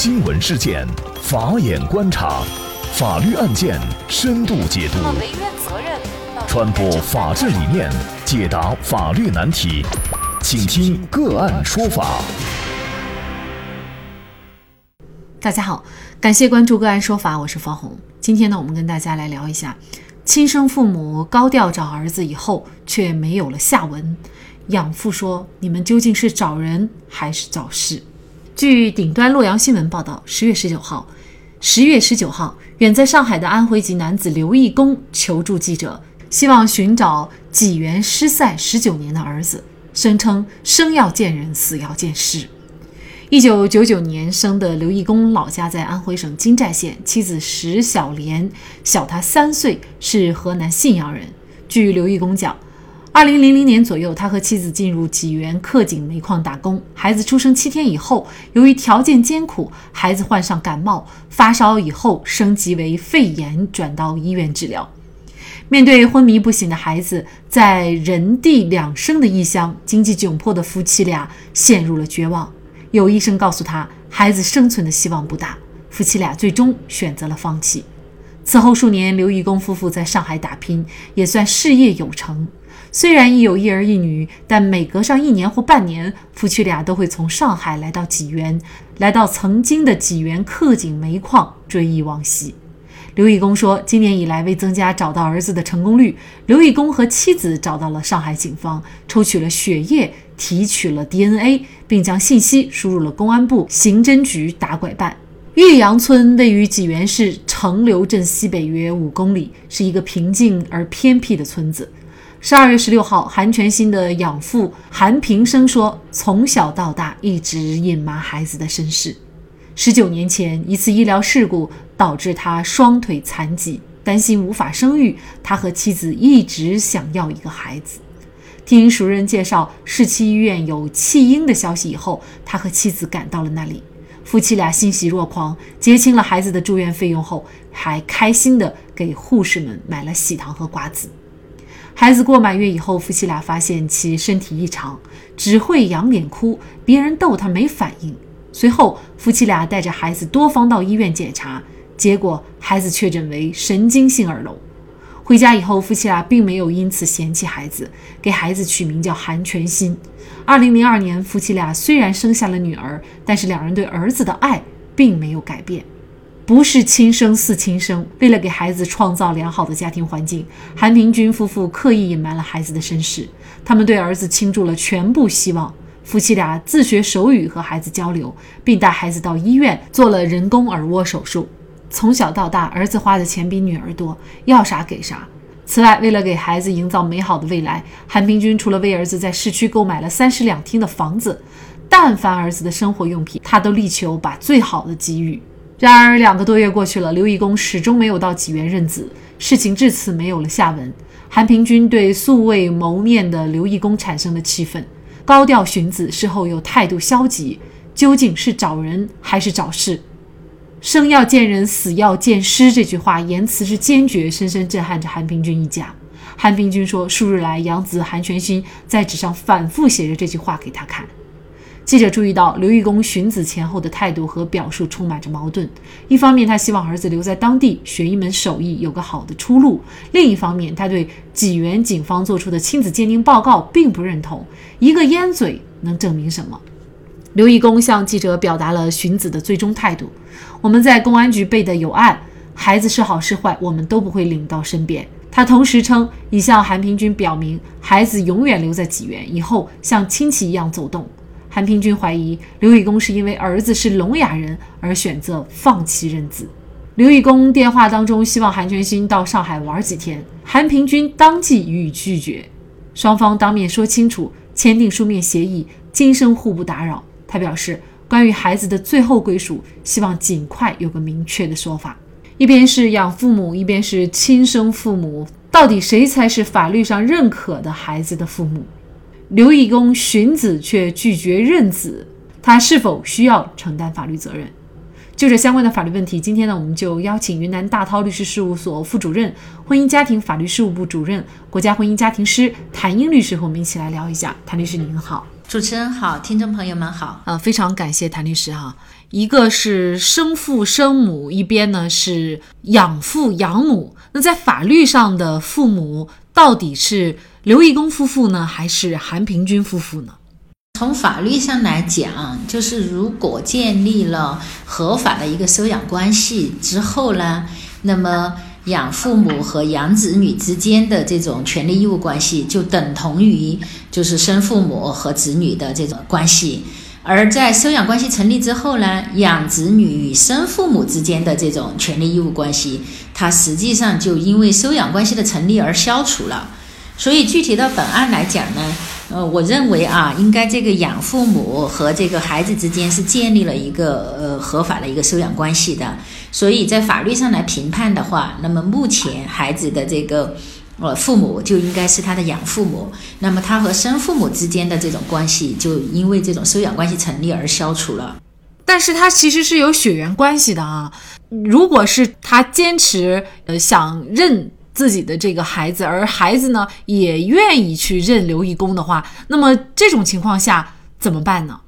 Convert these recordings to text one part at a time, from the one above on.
新闻事件，法眼观察，法律案件深度解读，传播法治理念，解答法律难题，请听个案说法。大家好，感谢关注个案说法，我是方红。今天呢，我们跟大家来聊一下，亲生父母高调找儿子以后，却没有了下文。养父说：“你们究竟是找人还是找事？”据顶端洛阳新闻报道，十月十九号，十月十九号，远在上海的安徽籍男子刘义功求助记者，希望寻找济源失散十九年的儿子，声称生要见人，死要见尸。一九九九年生的刘义功，老家在安徽省金寨县，妻子石小莲小他三岁，是河南信阳人。据刘义功讲。二零零零年左右，他和妻子进入济源克井煤矿打工。孩子出生七天以后，由于条件艰苦，孩子患上感冒发烧，以后升级为肺炎，转到医院治疗。面对昏迷不醒的孩子，在人地两生的异乡，经济窘迫的夫妻俩陷入了绝望。有医生告诉他，孩子生存的希望不大。夫妻俩最终选择了放弃。此后数年，刘义工夫妇在上海打拼，也算事业有成。虽然已有一儿一女，但每隔上一年或半年，夫妻俩都会从上海来到济源，来到曾经的济源克井煤矿追忆往昔。刘义功说，今年以来，为增加找到儿子的成功率，刘义功和妻子找到了上海警方，抽取了血液，提取了 DNA，并将信息输入了公安部刑侦局打拐办。岳阳村位于济源市城流镇西北约五公里，是一个平静而偏僻的村子。十二月十六号，韩全新的养父韩平生说：“从小到大一直隐瞒孩子的身世。十九年前，一次医疗事故导致他双腿残疾，担心无法生育，他和妻子一直想要一个孩子。听熟人介绍市七医院有弃婴的消息以后，他和妻子赶到了那里。夫妻俩欣喜若狂，结清了孩子的住院费用后，还开心地给护士们买了喜糖和瓜子。”孩子过满月以后，夫妻俩发现其身体异常，只会仰脸哭，别人逗他没反应。随后，夫妻俩带着孩子多方到医院检查，结果孩子确诊为神经性耳聋。回家以后，夫妻俩并没有因此嫌弃孩子，给孩子取名叫韩全新。二零零二年，夫妻俩虽然生下了女儿，但是两人对儿子的爱并没有改变。不是亲生似亲生。为了给孩子创造良好的家庭环境，韩平军夫妇刻意隐瞒了孩子的身世。他们对儿子倾注了全部希望。夫妻俩自学手语和孩子交流，并带孩子到医院做了人工耳蜗手术。从小到大，儿子花的钱比女儿多，要啥给啥。此外，为了给孩子营造美好的未来，韩平军除了为儿子在市区购买了三室两厅的房子，但凡儿子的生活用品，他都力求把最好的给予。然而，两个多月过去了，刘义恭始终没有到济源认子，事情至此没有了下文。韩平君对素未谋面的刘义恭产生了气愤，高调寻子，事后又态度消极，究竟是找人还是找事？“生要见人，死要见尸”这句话言辞之坚决，深深震撼着韩平君一家。韩平君说，数日来，养子韩全新在纸上反复写着这句话给他看。记者注意到，刘义工寻子前后的态度和表述充满着矛盾。一方面，他希望儿子留在当地学一门手艺，有个好的出路；另一方面，他对济源警方做出的亲子鉴定报告并不认同。一个烟嘴能证明什么？刘义工向记者表达了寻子的最终态度：“我们在公安局备的有案，孩子是好是坏，我们都不会领到身边。”他同时称，已向韩平军表明，孩子永远留在济源，以后像亲戚一样走动。韩平军怀疑刘义公是因为儿子是聋哑人而选择放弃认子。刘义公电话当中希望韩全新到上海玩几天，韩平军当即予以拒绝。双方当面说清楚，签订书面协议，今生互不打扰。他表示，关于孩子的最后归属，希望尽快有个明确的说法。一边是养父母，一边是亲生父母，到底谁才是法律上认可的孩子的父母？刘义功寻子却拒绝认子，他是否需要承担法律责任？就这相关的法律问题，今天呢，我们就邀请云南大韬律师事务所副主任、婚姻家庭法律事务部主任、国家婚姻家庭师谭英律师和我们一起来聊一下。谭律师您好，主持人好，听众朋友们好。呃，非常感谢谭律师哈。一个是生父生母，一边呢是养父养母。那在法律上的父母到底是刘义公夫妇呢，还是韩平君夫妇呢？从法律上来讲，就是如果建立了合法的一个收养关系之后呢，那么养父母和养子女之间的这种权利义务关系，就等同于就是生父母和子女的这种关系。而在收养关系成立之后呢，养子女与生父母之间的这种权利义务关系，它实际上就因为收养关系的成立而消除了。所以具体到本案来讲呢。呃，我认为啊，应该这个养父母和这个孩子之间是建立了一个呃合法的一个收养关系的，所以在法律上来评判的话，那么目前孩子的这个呃父母就应该是他的养父母，那么他和生父母之间的这种关系就因为这种收养关系成立而消除了。但是他其实是有血缘关系的啊，如果是他坚持呃想认。自己的这个孩子，而孩子呢也愿意去认刘义公的话，那么这种情况下怎么办呢？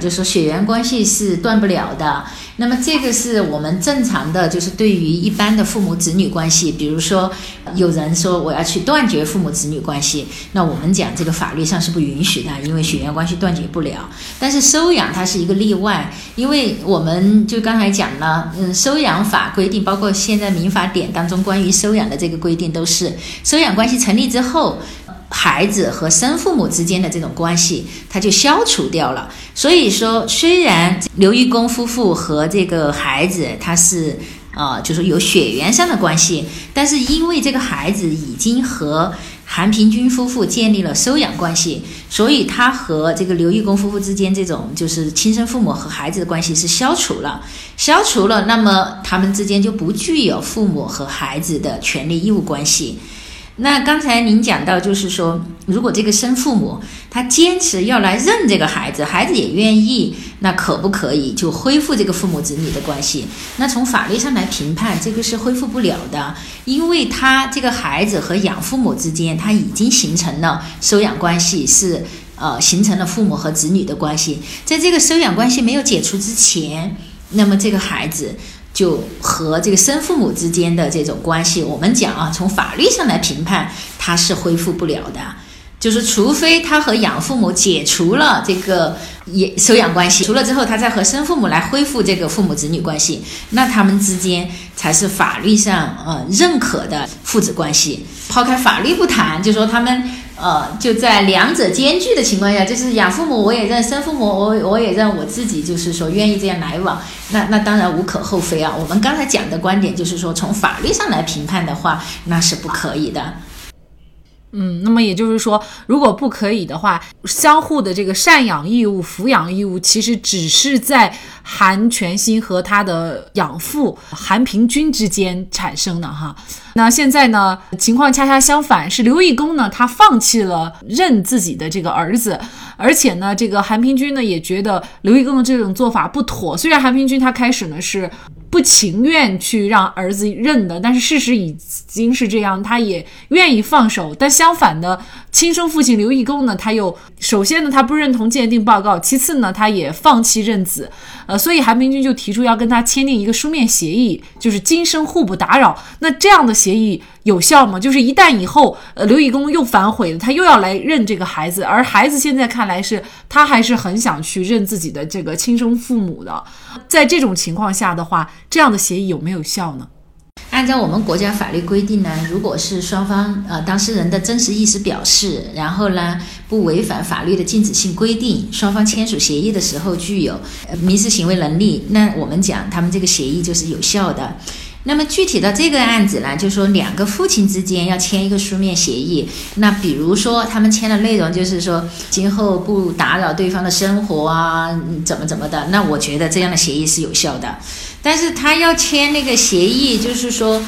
就是说血缘关系是断不了的，那么这个是我们正常的，就是对于一般的父母子女关系，比如说有人说我要去断绝父母子女关系，那我们讲这个法律上是不允许的，因为血缘关系断绝不了。但是收养它是一个例外，因为我们就刚才讲了，嗯，收养法规定，包括现在民法典当中关于收养的这个规定，都是收养关系成立之后。孩子和生父母之间的这种关系，它就消除掉了。所以说，虽然刘义公夫妇和这个孩子他是呃，就是有血缘上的关系，但是因为这个孩子已经和韩平君夫妇建立了收养关系，所以他和这个刘义公夫妇之间这种就是亲生父母和孩子的关系是消除了，消除了，那么他们之间就不具有父母和孩子的权利义务关系。那刚才您讲到，就是说，如果这个生父母他坚持要来认这个孩子，孩子也愿意，那可不可以就恢复这个父母子女的关系？那从法律上来评判，这个是恢复不了的，因为他这个孩子和养父母之间他已经形成了收养关系，是呃形成了父母和子女的关系，在这个收养关系没有解除之前，那么这个孩子。就和这个生父母之间的这种关系，我们讲啊，从法律上来评判，他是恢复不了的。就是除非他和养父母解除了这个也收养关系，除了之后，他再和生父母来恢复这个父母子女关系，那他们之间才是法律上呃认可的父子关系。抛开法律不谈，就说他们。呃，就在两者兼具的情况下，就是养父母我也认，生父母我我也认，我自己就是说愿意这样来往，那那当然无可厚非啊。我们刚才讲的观点就是说，从法律上来评判的话，那是不可以的。嗯，那么也就是说，如果不可以的话，相互的这个赡养义务、抚养义务，其实只是在韩全新和他的养父韩平君之间产生的哈。那现在呢，情况恰恰相反，是刘义公呢，他放弃了认自己的这个儿子，而且呢，这个韩平君呢也觉得刘义公的这种做法不妥。虽然韩平君他开始呢是。不情愿去让儿子认的，但是事实已经是这样，他也愿意放手。但相反的，亲生父亲刘义公呢，他又首先呢，他不认同鉴定报告；其次呢，他也放弃认子。呃，所以韩明君就提出要跟他签订一个书面协议，就是今生互不打扰。那这样的协议有效吗？就是一旦以后呃刘义工又反悔了，他又要来认这个孩子，而孩子现在看来是他还是很想去认自己的这个亲生父母的。在这种情况下的话，这样的协议有没有效呢？按照我们国家法律规定呢，如果是双方呃当事人的真实意思表示，然后呢不违反法律的禁止性规定，双方签署协议的时候具有民事行为能力，那我们讲他们这个协议就是有效的。那么具体到这个案子呢，就是说两个父亲之间要签一个书面协议。那比如说他们签的内容就是说今后不打扰对方的生活啊，怎么怎么的。那我觉得这样的协议是有效的。但是他要签那个协议，就是说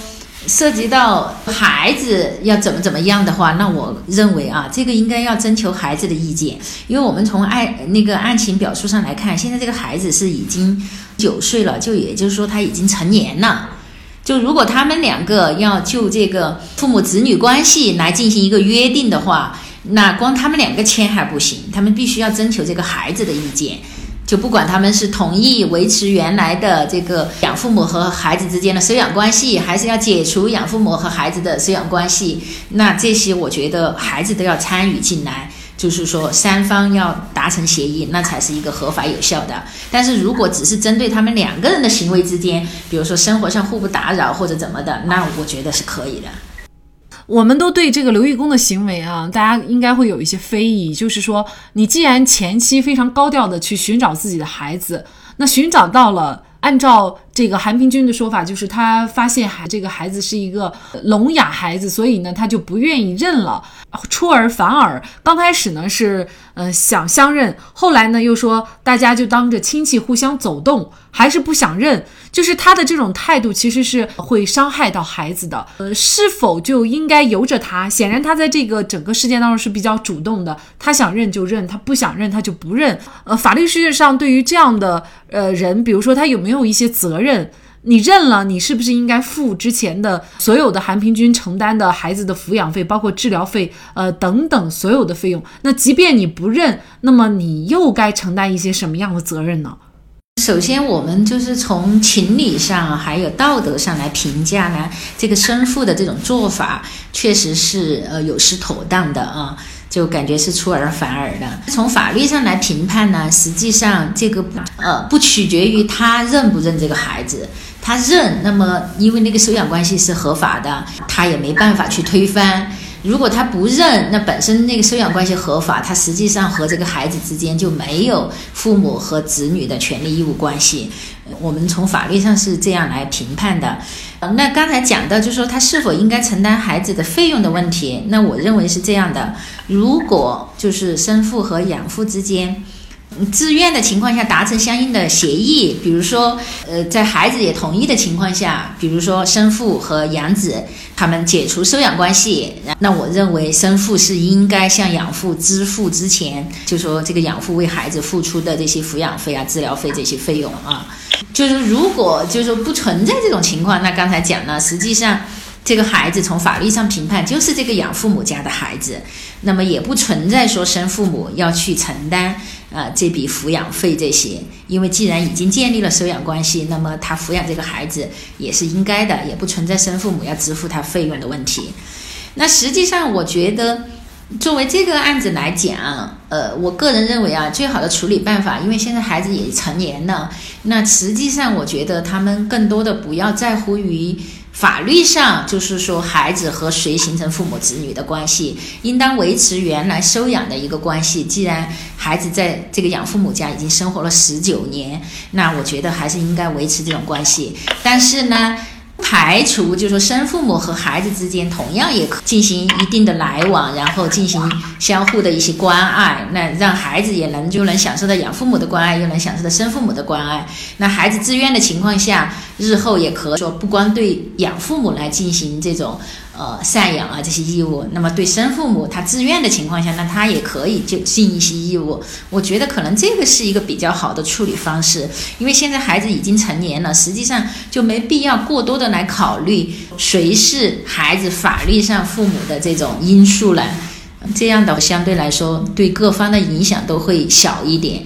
涉及到孩子要怎么怎么样的话，那我认为啊，这个应该要征求孩子的意见，因为我们从案那个案情表述上来看，现在这个孩子是已经九岁了，就也就是说他已经成年了。就如果他们两个要就这个父母子女关系来进行一个约定的话，那光他们两个签还不行，他们必须要征求这个孩子的意见。就不管他们是同意维持原来的这个养父母和孩子之间的收养关系，还是要解除养父母和孩子的收养关系，那这些我觉得孩子都要参与进来，就是说三方要达成协议，那才是一个合法有效的。但是如果只是针对他们两个人的行为之间，比如说生活上互不打扰或者怎么的，那我觉得是可以的。我们都对这个刘义工的行为啊，大家应该会有一些非议，就是说，你既然前期非常高调的去寻找自己的孩子，那寻找到了，按照这个韩平君的说法，就是他发现孩这个孩子是一个聋哑孩子，所以呢，他就不愿意认了，出尔反尔。刚开始呢是呃想相认，后来呢又说大家就当着亲戚互相走动，还是不想认。就是他的这种态度，其实是会伤害到孩子的。呃，是否就应该由着他？显然，他在这个整个事件当中是比较主动的。他想认就认，他不想认他就不认。呃，法律世界上对于这样的呃人，比如说他有没有一些责任？你认了，你是不是应该付之前的所有的韩平君承担的孩子的抚养费，包括治疗费，呃等等所有的费用？那即便你不认，那么你又该承担一些什么样的责任呢？首先，我们就是从情理上还有道德上来评价呢，这个生父的这种做法确实是呃有失妥当的啊，就感觉是出尔反尔的。从法律上来评判呢，实际上这个呃不取决于他认不认这个孩子，他认，那么因为那个收养关系是合法的，他也没办法去推翻。如果他不认，那本身那个收养关系合法，他实际上和这个孩子之间就没有父母和子女的权利义务关系。我们从法律上是这样来评判的。那刚才讲到就是说他是否应该承担孩子的费用的问题，那我认为是这样的：如果就是生父和养父之间。自愿的情况下达成相应的协议，比如说，呃，在孩子也同意的情况下，比如说生父和养子他们解除收养关系，那我认为生父是应该向养父支付之前就说这个养父为孩子付出的这些抚养费啊、治疗费这些费用啊。就是如果就是说不存在这种情况，那刚才讲了，实际上。这个孩子从法律上评判就是这个养父母家的孩子，那么也不存在说生父母要去承担啊这笔抚养费这些，因为既然已经建立了收养关系，那么他抚养这个孩子也是应该的，也不存在生父母要支付他费用的问题。那实际上，我觉得作为这个案子来讲，呃，我个人认为啊，最好的处理办法，因为现在孩子也成年了，那实际上我觉得他们更多的不要在乎于。法律上就是说，孩子和谁形成父母子女的关系，应当维持原来收养的一个关系。既然孩子在这个养父母家已经生活了十九年，那我觉得还是应该维持这种关系。但是呢？排除，就是说生父母和孩子之间同样也可进行一定的来往，然后进行相互的一些关爱，那让孩子也能就能享受到养父母的关爱，又能享受到生父母的关爱。那孩子自愿的情况下，日后也可以说不光对养父母来进行这种。呃，赡养啊这些义务，那么对生父母他自愿的情况下，那他也可以就尽一些义务。我觉得可能这个是一个比较好的处理方式，因为现在孩子已经成年了，实际上就没必要过多的来考虑谁是孩子法律上父母的这种因素了。这样的相对来说对各方的影响都会小一点。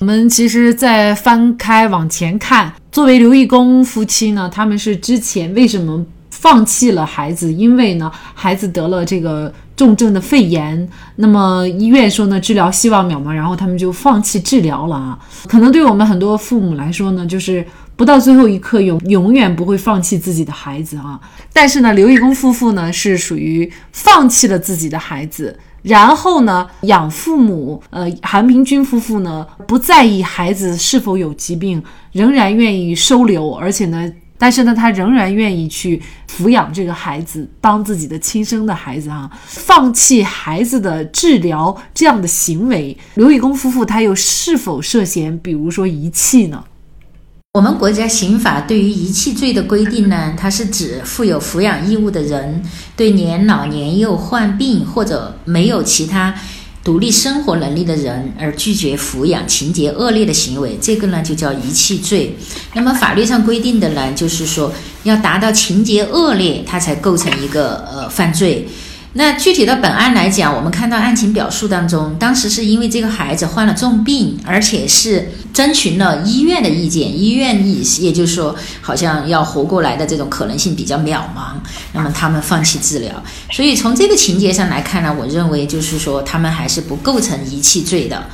我们其实再翻开往前看，作为刘义工夫妻呢，他们是之前为什么？放弃了孩子，因为呢，孩子得了这个重症的肺炎。那么医院说呢，治疗希望渺茫，然后他们就放弃治疗了啊。可能对我们很多父母来说呢，就是不到最后一刻，永永远不会放弃自己的孩子啊。但是呢，刘义工夫妇呢是属于放弃了自己的孩子，然后呢，养父母呃韩平君夫妇呢不在意孩子是否有疾病，仍然愿意收留，而且呢。但是呢，他仍然愿意去抚养这个孩子，当自己的亲生的孩子啊，放弃孩子的治疗这样的行为，刘义工夫妇他又是否涉嫌，比如说遗弃呢？我们国家刑法对于遗弃罪的规定呢，它是指负有抚养义务的人对年老年幼、患病或者没有其他独立生活能力的人而拒绝抚养，情节恶劣的行为，这个呢就叫遗弃罪。那么法律上规定的呢，就是说要达到情节恶劣，它才构成一个呃犯罪。那具体到本案来讲，我们看到案情表述当中，当时是因为这个孩子患了重病，而且是征询了医院的意见，医院意也就是说，好像要活过来的这种可能性比较渺茫，那么他们放弃治疗。所以从这个情节上来看呢，我认为就是说他们还是不构成遗弃罪的。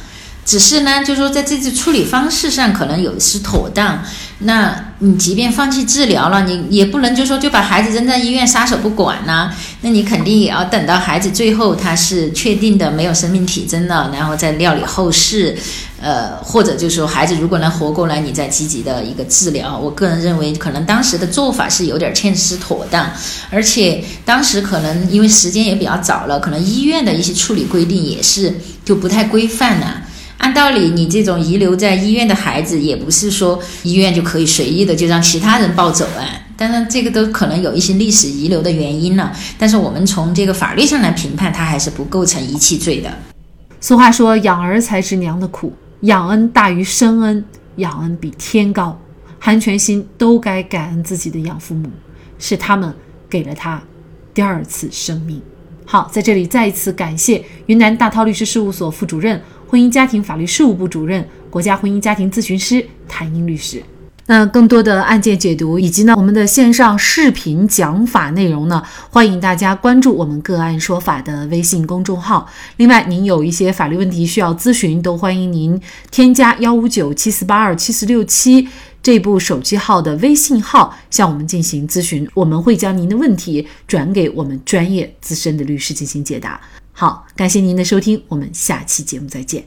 只是呢，就是说在这次处理方式上可能有失妥当。那你即便放弃治疗了，你也不能就说就把孩子扔在医院撒手不管呐？那你肯定也要等到孩子最后他是确定的没有生命体征了，然后再料理后事。呃，或者就是说孩子如果能活过来，你再积极的一个治疗。我个人认为，可能当时的做法是有点欠失妥当，而且当时可能因为时间也比较早了，可能医院的一些处理规定也是就不太规范了。按道理，你这种遗留在医院的孩子，也不是说医院就可以随意的就让其他人抱走啊。当然，这个都可能有一些历史遗留的原因了。但是我们从这个法律上来评判，他还是不构成遗弃罪的。俗话说：“养儿才知娘的苦，养恩大于生恩，养恩比天高。”韩全心都该感恩自己的养父母，是他们给了他第二次生命。好，在这里再一次感谢云南大韬律师事务所副主任。婚姻家庭法律事务部主任、国家婚姻家庭咨询师谭英律师。那更多的案件解读以及呢我们的线上视频讲法内容呢，欢迎大家关注我们个案说法的微信公众号。另外，您有一些法律问题需要咨询，都欢迎您添加幺五九七四八二七四六七这部手机号的微信号向我们进行咨询，我们会将您的问题转给我们专业资深的律师进行解答。好，感谢您的收听，我们下期节目再见。